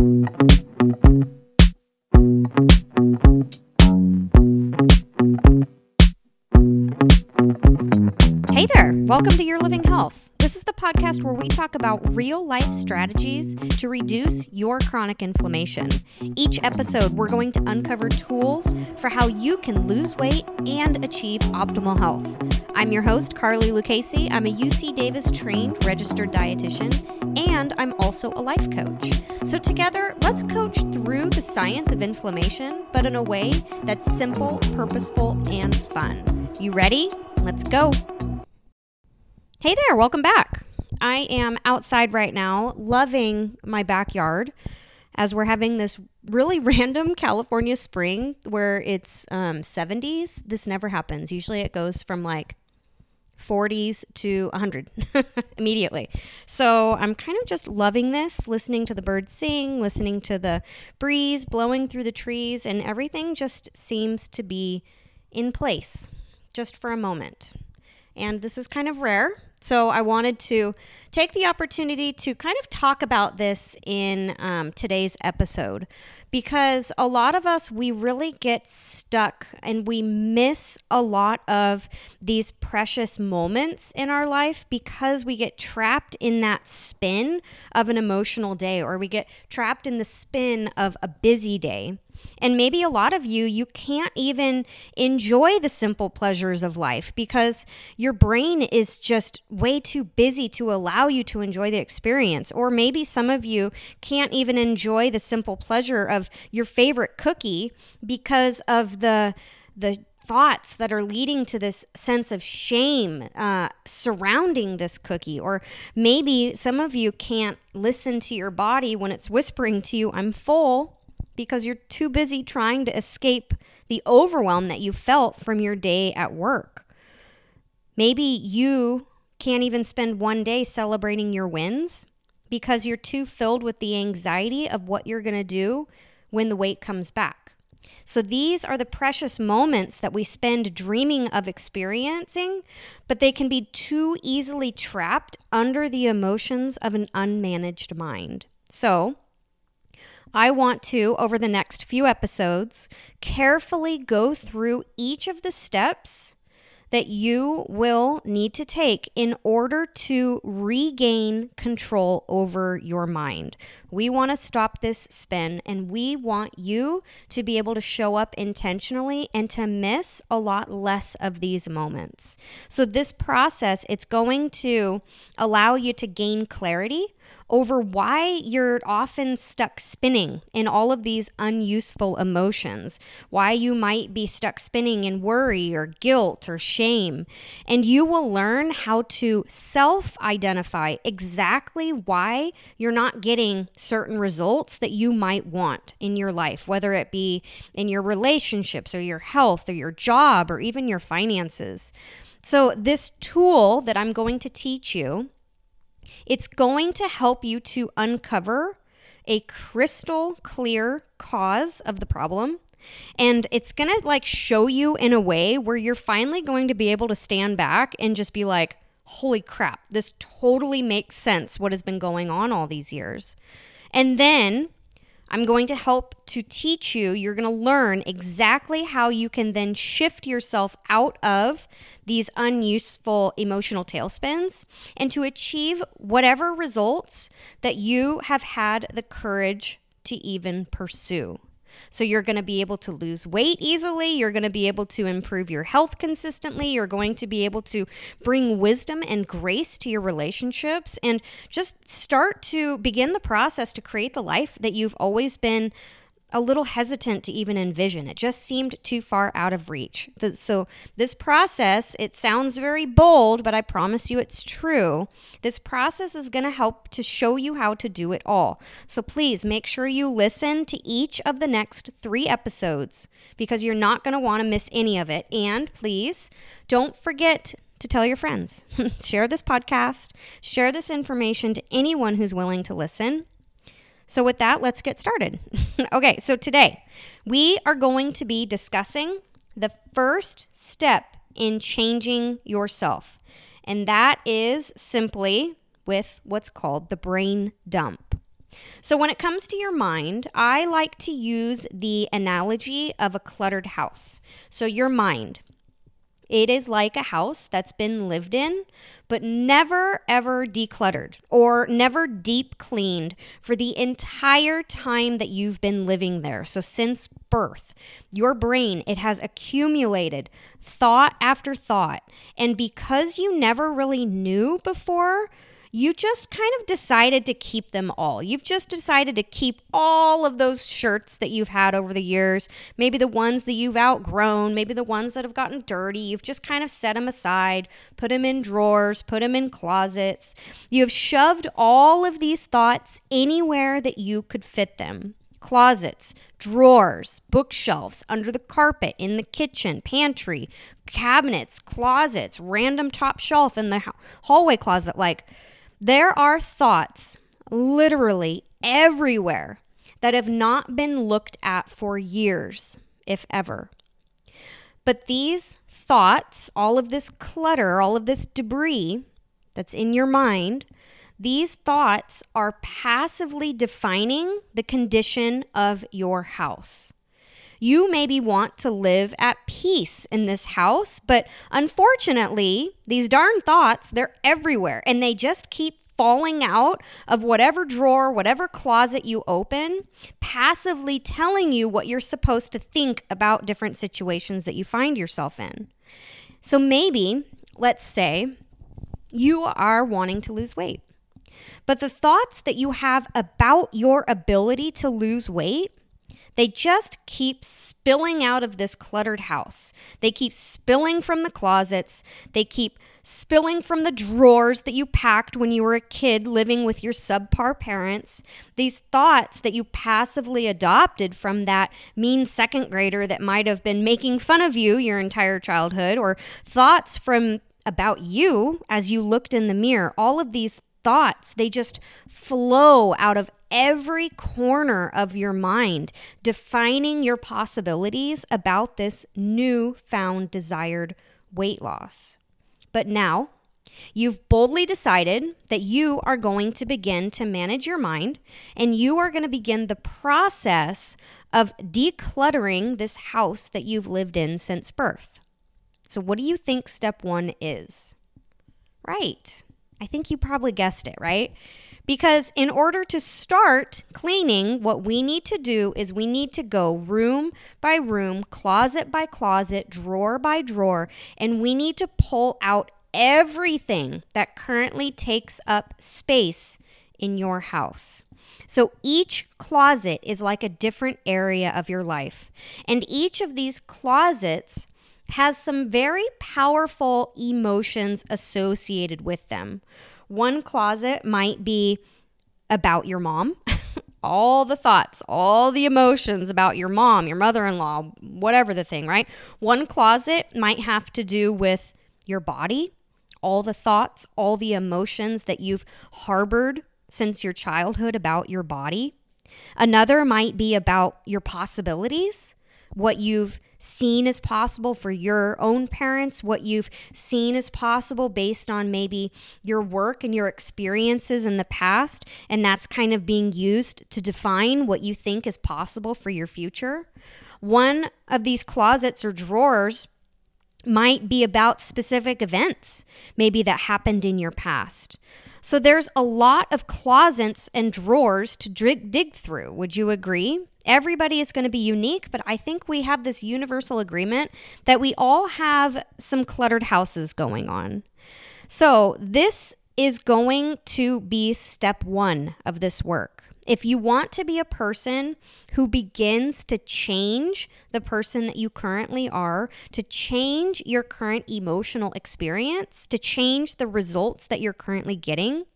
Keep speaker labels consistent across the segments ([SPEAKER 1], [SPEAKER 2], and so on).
[SPEAKER 1] Hey there, welcome to Your Living Health. This is the podcast where we talk about real life strategies to reduce your chronic inflammation. Each episode, we're going to uncover tools for how you can lose weight and achieve optimal health. I'm your host, Carly Lucchese. I'm a UC Davis trained registered dietitian, and I'm also a life coach. So, together, let's coach through the science of inflammation, but in a way that's simple, purposeful, and fun. You ready? Let's go. Hey there, welcome back. I am outside right now, loving my backyard as we're having this really random California spring where it's um, 70s. This never happens. Usually it goes from like 40s to 100 immediately. So I'm kind of just loving this, listening to the birds sing, listening to the breeze blowing through the trees, and everything just seems to be in place just for a moment. And this is kind of rare. So I wanted to take the opportunity to kind of talk about this in um, today's episode because a lot of us, we really get stuck and we miss a lot of these precious moments in our life because we get trapped in that spin of an emotional day or we get trapped in the spin of a busy day. And maybe a lot of you, you can't even enjoy the simple pleasures of life because your brain is just way too busy to allow you to enjoy the experience. Or maybe some of you can't even enjoy the simple pleasure of your favorite cookie because of the the thoughts that are leading to this sense of shame uh, surrounding this cookie. Or maybe some of you can't listen to your body when it's whispering to you, I'm full because you're too busy trying to escape the overwhelm that you felt from your day at work. Maybe you can't even spend one day celebrating your wins because you're too filled with the anxiety of what you're going to do when the weight comes back. So, these are the precious moments that we spend dreaming of experiencing, but they can be too easily trapped under the emotions of an unmanaged mind. So, I want to, over the next few episodes, carefully go through each of the steps that you will need to take in order to regain control over your mind. We want to stop this spin and we want you to be able to show up intentionally and to miss a lot less of these moments. So this process it's going to allow you to gain clarity over why you're often stuck spinning in all of these unuseful emotions, why you might be stuck spinning in worry or guilt or shame. And you will learn how to self identify exactly why you're not getting certain results that you might want in your life, whether it be in your relationships or your health or your job or even your finances. So, this tool that I'm going to teach you it's going to help you to uncover a crystal clear cause of the problem. And it's going to like show you in a way where you're finally going to be able to stand back and just be like, holy crap, this totally makes sense what has been going on all these years. And then I'm going to help to teach you. You're going to learn exactly how you can then shift yourself out of these unuseful emotional tailspins and to achieve whatever results that you have had the courage to even pursue. So you're going to be able to lose weight easily. You're going to be able to improve your health consistently. You're going to be able to bring wisdom and grace to your relationships and just start to begin the process to create the life that you've always been a little hesitant to even envision. It just seemed too far out of reach. So, this process, it sounds very bold, but I promise you it's true. This process is going to help to show you how to do it all. So, please make sure you listen to each of the next three episodes because you're not going to want to miss any of it. And please don't forget to tell your friends. share this podcast, share this information to anyone who's willing to listen. So, with that, let's get started. okay, so today we are going to be discussing the first step in changing yourself, and that is simply with what's called the brain dump. So, when it comes to your mind, I like to use the analogy of a cluttered house. So, your mind, it is like a house that's been lived in, but never ever decluttered or never deep cleaned for the entire time that you've been living there. So since birth, your brain, it has accumulated thought after thought. And because you never really knew before, you just kind of decided to keep them all. You've just decided to keep all of those shirts that you've had over the years, maybe the ones that you've outgrown, maybe the ones that have gotten dirty. You've just kind of set them aside, put them in drawers, put them in closets. You have shoved all of these thoughts anywhere that you could fit them closets, drawers, bookshelves, under the carpet, in the kitchen, pantry, cabinets, closets, random top shelf in the hallway closet. Like, there are thoughts literally everywhere that have not been looked at for years, if ever. But these thoughts, all of this clutter, all of this debris that's in your mind, these thoughts are passively defining the condition of your house. You maybe want to live at peace in this house, but unfortunately, these darn thoughts, they're everywhere and they just keep falling out of whatever drawer, whatever closet you open, passively telling you what you're supposed to think about different situations that you find yourself in. So maybe, let's say, you are wanting to lose weight. But the thoughts that you have about your ability to lose weight they just keep spilling out of this cluttered house. They keep spilling from the closets. They keep spilling from the drawers that you packed when you were a kid living with your subpar parents. These thoughts that you passively adopted from that mean second grader that might have been making fun of you your entire childhood, or thoughts from about you as you looked in the mirror. All of these thoughts, they just flow out of every corner of your mind, defining your possibilities about this new found desired weight loss. But now, You've boldly decided that you are going to begin to manage your mind and you are going to begin the process of decluttering this house that you've lived in since birth. So, what do you think step one is? Right. I think you probably guessed it, right? Because in order to start cleaning, what we need to do is we need to go room by room, closet by closet, drawer by drawer, and we need to pull out everything that currently takes up space in your house. So each closet is like a different area of your life. And each of these closets has some very powerful emotions associated with them. One closet might be about your mom. all the thoughts, all the emotions about your mom, your mother in law, whatever the thing, right? One closet might have to do with your body, all the thoughts, all the emotions that you've harbored since your childhood about your body. Another might be about your possibilities, what you've seen as possible for your own parents, what you've seen as possible based on maybe your work and your experiences in the past, and that's kind of being used to define what you think is possible for your future. One of these closets or drawers might be about specific events, maybe that happened in your past. So there's a lot of closets and drawers to dig, dig through. Would you agree? Everybody is going to be unique, but I think we have this universal agreement that we all have some cluttered houses going on. So, this is going to be step one of this work. If you want to be a person who begins to change the person that you currently are, to change your current emotional experience, to change the results that you're currently getting,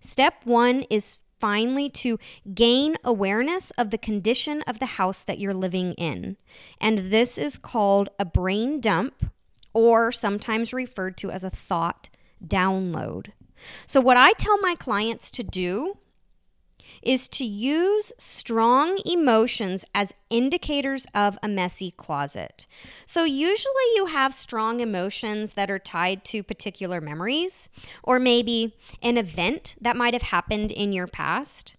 [SPEAKER 1] step one is finally to gain awareness of the condition of the house that you're living in. And this is called a brain dump, or sometimes referred to as a thought download. So, what I tell my clients to do is to use strong emotions as indicators of a messy closet. So, usually you have strong emotions that are tied to particular memories or maybe an event that might have happened in your past.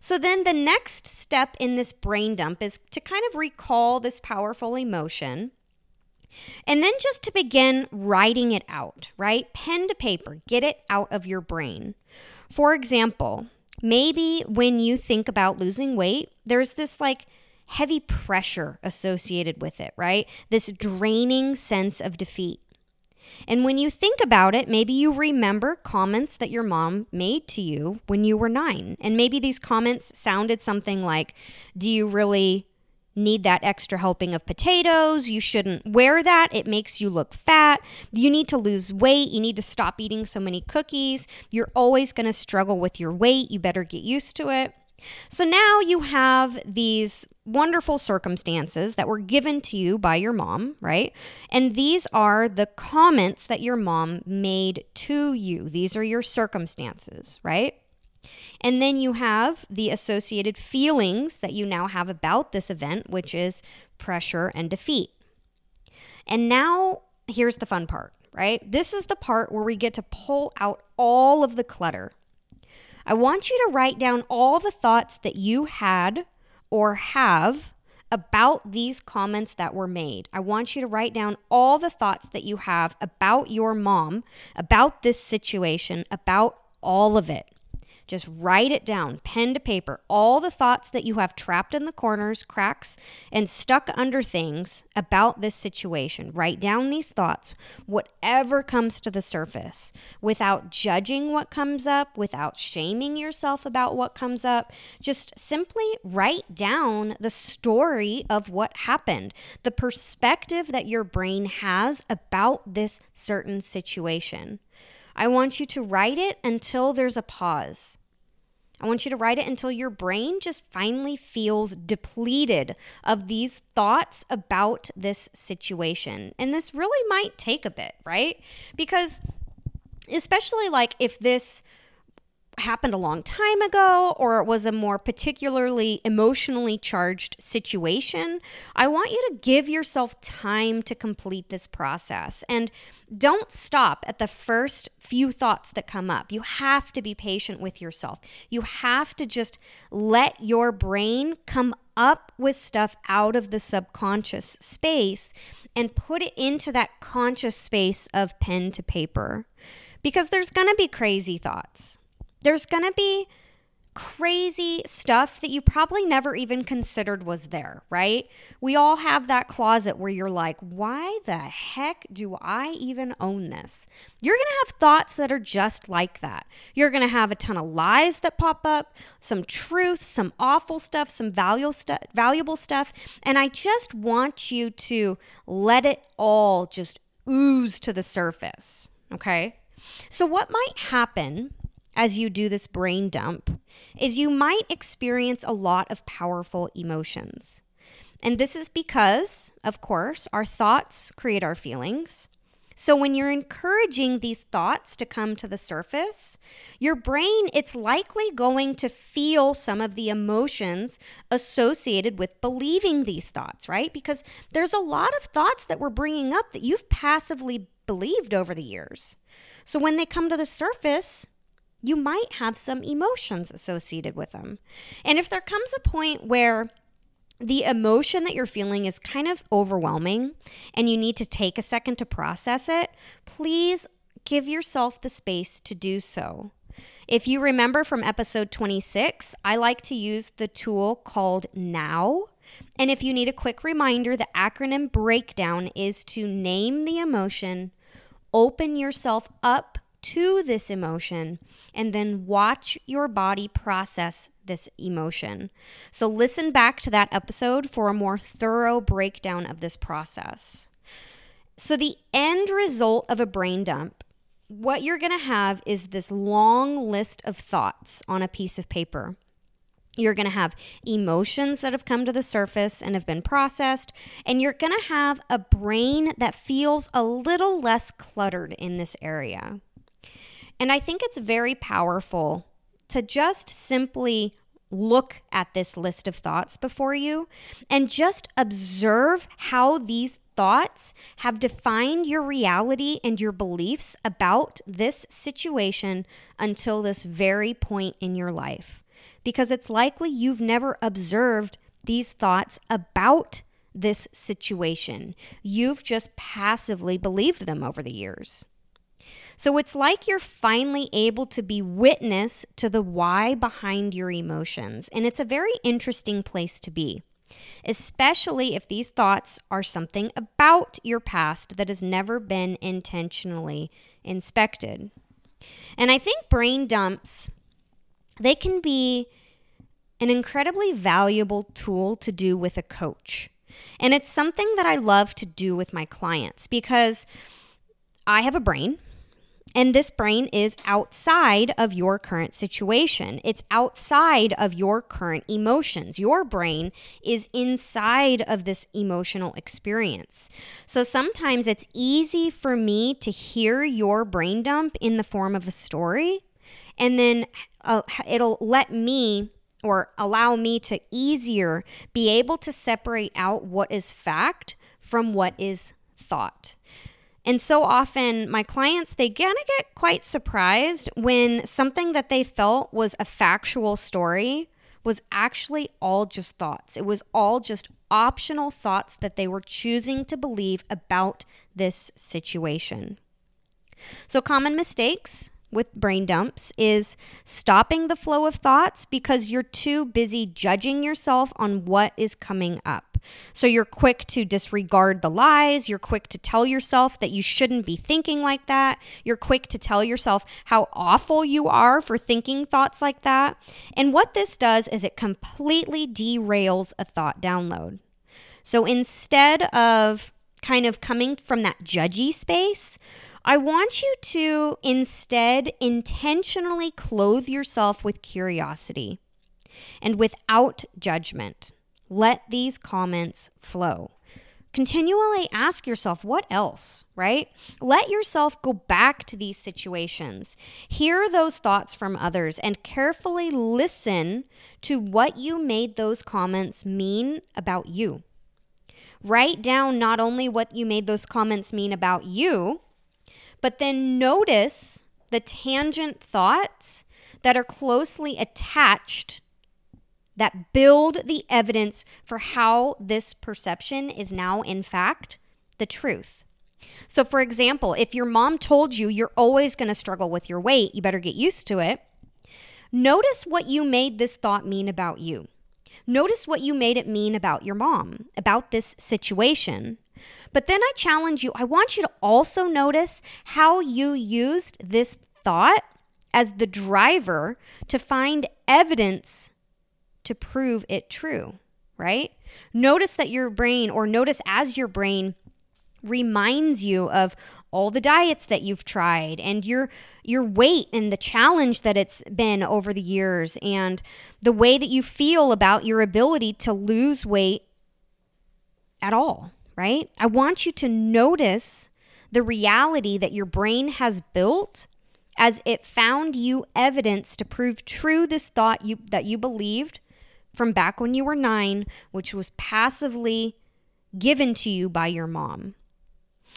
[SPEAKER 1] So then the next step in this brain dump is to kind of recall this powerful emotion. And then just to begin writing it out, right? Pen to paper, get it out of your brain. For example, maybe when you think about losing weight, there's this like heavy pressure associated with it, right? This draining sense of defeat. And when you think about it, maybe you remember comments that your mom made to you when you were nine. And maybe these comments sounded something like, Do you really need that extra helping of potatoes? You shouldn't wear that. It makes you look fat. You need to lose weight. You need to stop eating so many cookies. You're always going to struggle with your weight. You better get used to it. So now you have these wonderful circumstances that were given to you by your mom, right? And these are the comments that your mom made to you. These are your circumstances, right? And then you have the associated feelings that you now have about this event, which is pressure and defeat. And now here's the fun part, right? This is the part where we get to pull out all of the clutter I want you to write down all the thoughts that you had or have about these comments that were made. I want you to write down all the thoughts that you have about your mom, about this situation, about all of it. Just write it down, pen to paper, all the thoughts that you have trapped in the corners, cracks, and stuck under things about this situation. Write down these thoughts, whatever comes to the surface, without judging what comes up, without shaming yourself about what comes up. Just simply write down the story of what happened, the perspective that your brain has about this certain situation. I want you to write it until there's a pause. I want you to write it until your brain just finally feels depleted of these thoughts about this situation. And this really might take a bit, right? Because, especially like if this happened a long time ago or it was a more particularly emotionally charged situation, I want you to give yourself time to complete this process. And don't stop at the first few thoughts that come up. You have to be patient with yourself. You have to just let your brain come up with stuff out of the subconscious space and put it into that conscious space of pen to paper. Because there's going to be crazy thoughts there's going to be crazy stuff that you probably never even considered was there, right? We all have that closet where you're like, why the heck do I even own this? You're going to have thoughts that are just like that. You're going to have a ton of lies that pop up, some truth, some awful stuff, some valuable stuff, valuable stuff, and I just want you to let it all just ooze to the surface, okay? So what might happen as you do this brain dump is you might experience a lot of powerful emotions. And this is because, of course, our thoughts create our feelings. So when you're encouraging these thoughts to come to the surface, your brain it's likely going to feel some of the emotions associated with believing these thoughts, right? Because there's a lot of thoughts that we're bringing up that you've passively believed over the years. So when they come to the surface, you might have some emotions associated with them. And if there comes a point where the emotion that you're feeling is kind of overwhelming and you need to take a second to process it, please give yourself the space to do so. If you remember from episode 26, I like to use the tool called Now. And if you need a quick reminder, the acronym breakdown is to name the emotion, open yourself up to this emotion and then watch your body process this emotion. So, listen back to that episode for a more thorough breakdown of this process. So, the end result of a brain dump, what you're going to have is this long list of thoughts on a piece of paper. You're going to have emotions that have come to the surface and have been processed, and you're going to have a brain that feels a little less cluttered in this area. And I think it's very powerful to just simply look at this list of thoughts before you and just observe how these thoughts have defined your reality and your beliefs about this situation until this very point in your life. because it's likely you've never observed these thoughts about this situation. You've just passively believed them over the years. So it's like you're finally able to be witness to the why behind your emotions. And it's a very interesting place to be, especially if these thoughts are something about your past that has never been intentionally inspected. And I think brain dumps, they can be an incredibly valuable tool to do with a coach. And it's something that I love to do with my clients because I have a brain and this brain is outside of your current situation. It's outside of your current emotions. Your brain is inside of this emotional experience. So sometimes it's easy for me to hear your brain dump in the form of a story, and then uh, it'll let me or allow me to easier be able to separate out what is fact from what is thought. And so often, my clients, they kind of get quite surprised when something that they felt was a factual story was actually all just thoughts. It was all just optional thoughts that they were choosing to believe about this situation. So, common mistakes with brain dumps is stopping the flow of thoughts because you're too busy judging yourself on what is coming up. So you're quick to disregard the lies. You're quick to tell yourself that you shouldn't be thinking like that. You're quick to tell yourself how awful you are for thinking thoughts like that. And what this does is it completely derails a thought download. So instead of kind of coming from that judgy space, I want you to instead intentionally clothe yourself with curiosity and without judgment. Let these comments flow. Continually ask yourself, what else, right? Let yourself go back to these situations. Hear those thoughts from others and carefully listen to what you made those comments mean about you. Write down not only what you made those comments mean about you, but then notice the tangent thoughts that are closely attached that build the evidence for how this perception is now, in fact, the truth. So, for example, if your mom told you you're always going to struggle with your weight, you better get used to it. Notice what you made this thought mean about you. Notice what you made it mean about your mom, about this situation. But then I challenge you, I want you to also notice how you used this thought as the driver to find evidence to prove it true, right? Notice that your brain, or notice as your brain reminds you of all the diets that you've tried and your your weight and the challenge that it's been over the years and the way that you feel about your ability to lose weight at all, right? I want you to notice the reality that your brain has built as it found you evidence to prove true this thought you that you believed from back when you were nine, which was passively given to you by your mom.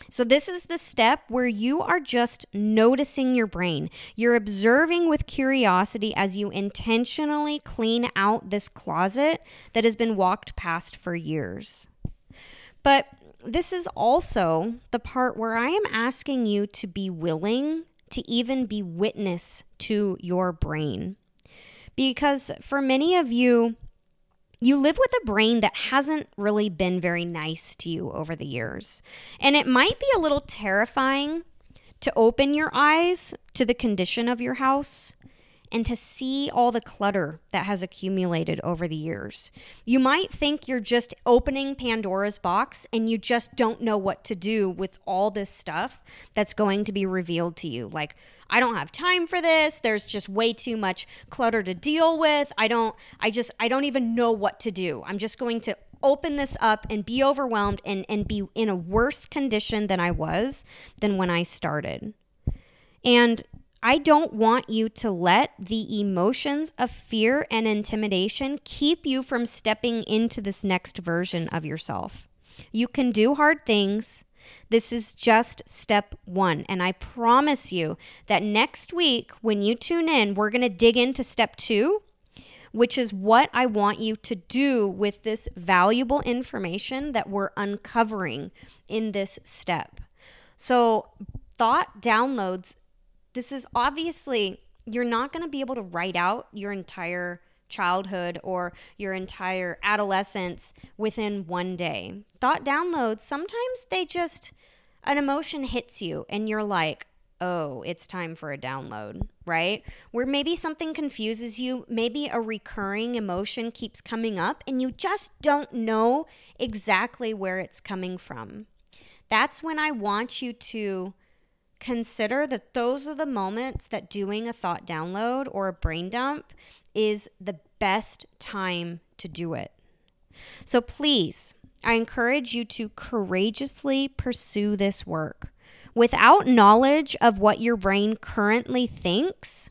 [SPEAKER 1] So, this is the step where you are just noticing your brain. You're observing with curiosity as you intentionally clean out this closet that has been walked past for years. But this is also the part where I am asking you to be willing to even be witness to your brain. Because for many of you, you live with a brain that hasn't really been very nice to you over the years. And it might be a little terrifying to open your eyes to the condition of your house and to see all the clutter that has accumulated over the years. You might think you're just opening Pandora's box and you just don't know what to do with all this stuff that's going to be revealed to you. Like, I don't have time for this. There's just way too much clutter to deal with. I don't, I just, I don't even know what to do. I'm just going to open this up and be overwhelmed and, and be in a worse condition than I was than when I started. And I don't want you to let the emotions of fear and intimidation keep you from stepping into this next version of yourself. You can do hard things. This is just step one. And I promise you that next week, when you tune in, we're going to dig into step two, which is what I want you to do with this valuable information that we're uncovering in this step. So, thought downloads, this is obviously, you're not going to be able to write out your entire childhood or your entire adolescence within one day. Thought downloads, sometimes they just, an emotion hits you and you're like, oh, it's time for a download, right? Where maybe something confuses you, maybe a recurring emotion keeps coming up and you just don't know exactly where it's coming from. That's when I want you to consider that those are the moments that doing a thought download or a brain dump is the best time to do it. So please, I encourage you to courageously pursue this work. Without knowledge of what your brain currently thinks,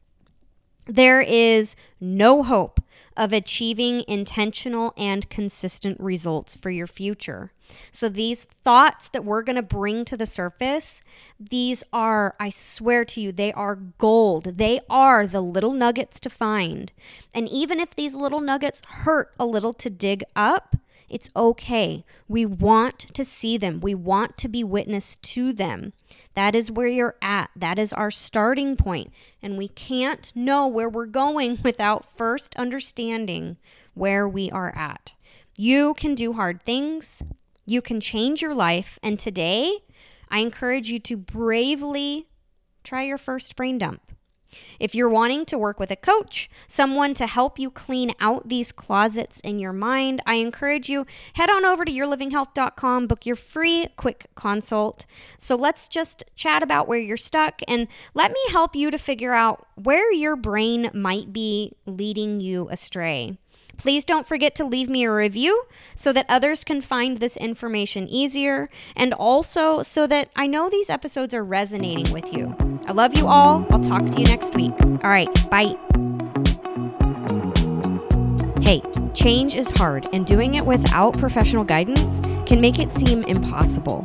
[SPEAKER 1] there is no hope of achieving intentional and consistent results for your future. So, these thoughts that we're going to bring to the surface, these are, I swear to you, they are gold. They are the little nuggets to find. And even if these little nuggets hurt a little to dig up, it's okay. We want to see them. We want to be witness to them. That is where you're at. That is our starting point. And we can't know where we're going without first understanding where we are at. You can do hard things, you can change your life. And today, I encourage you to bravely try your first brain dump. If you're wanting to work with a coach, someone to help you clean out these closets in your mind, I encourage you head on over to yourlivinghealth.com, book your free quick consult. So let's just chat about where you're stuck and let me help you to figure out where your brain might be leading you astray. Please don't forget to leave me a review so that others can find this information easier and also so that I know these episodes are resonating with you. I love you all. I'll talk to you next week. All right, bye. Hey, change is hard, and doing it without professional guidance can make it seem impossible.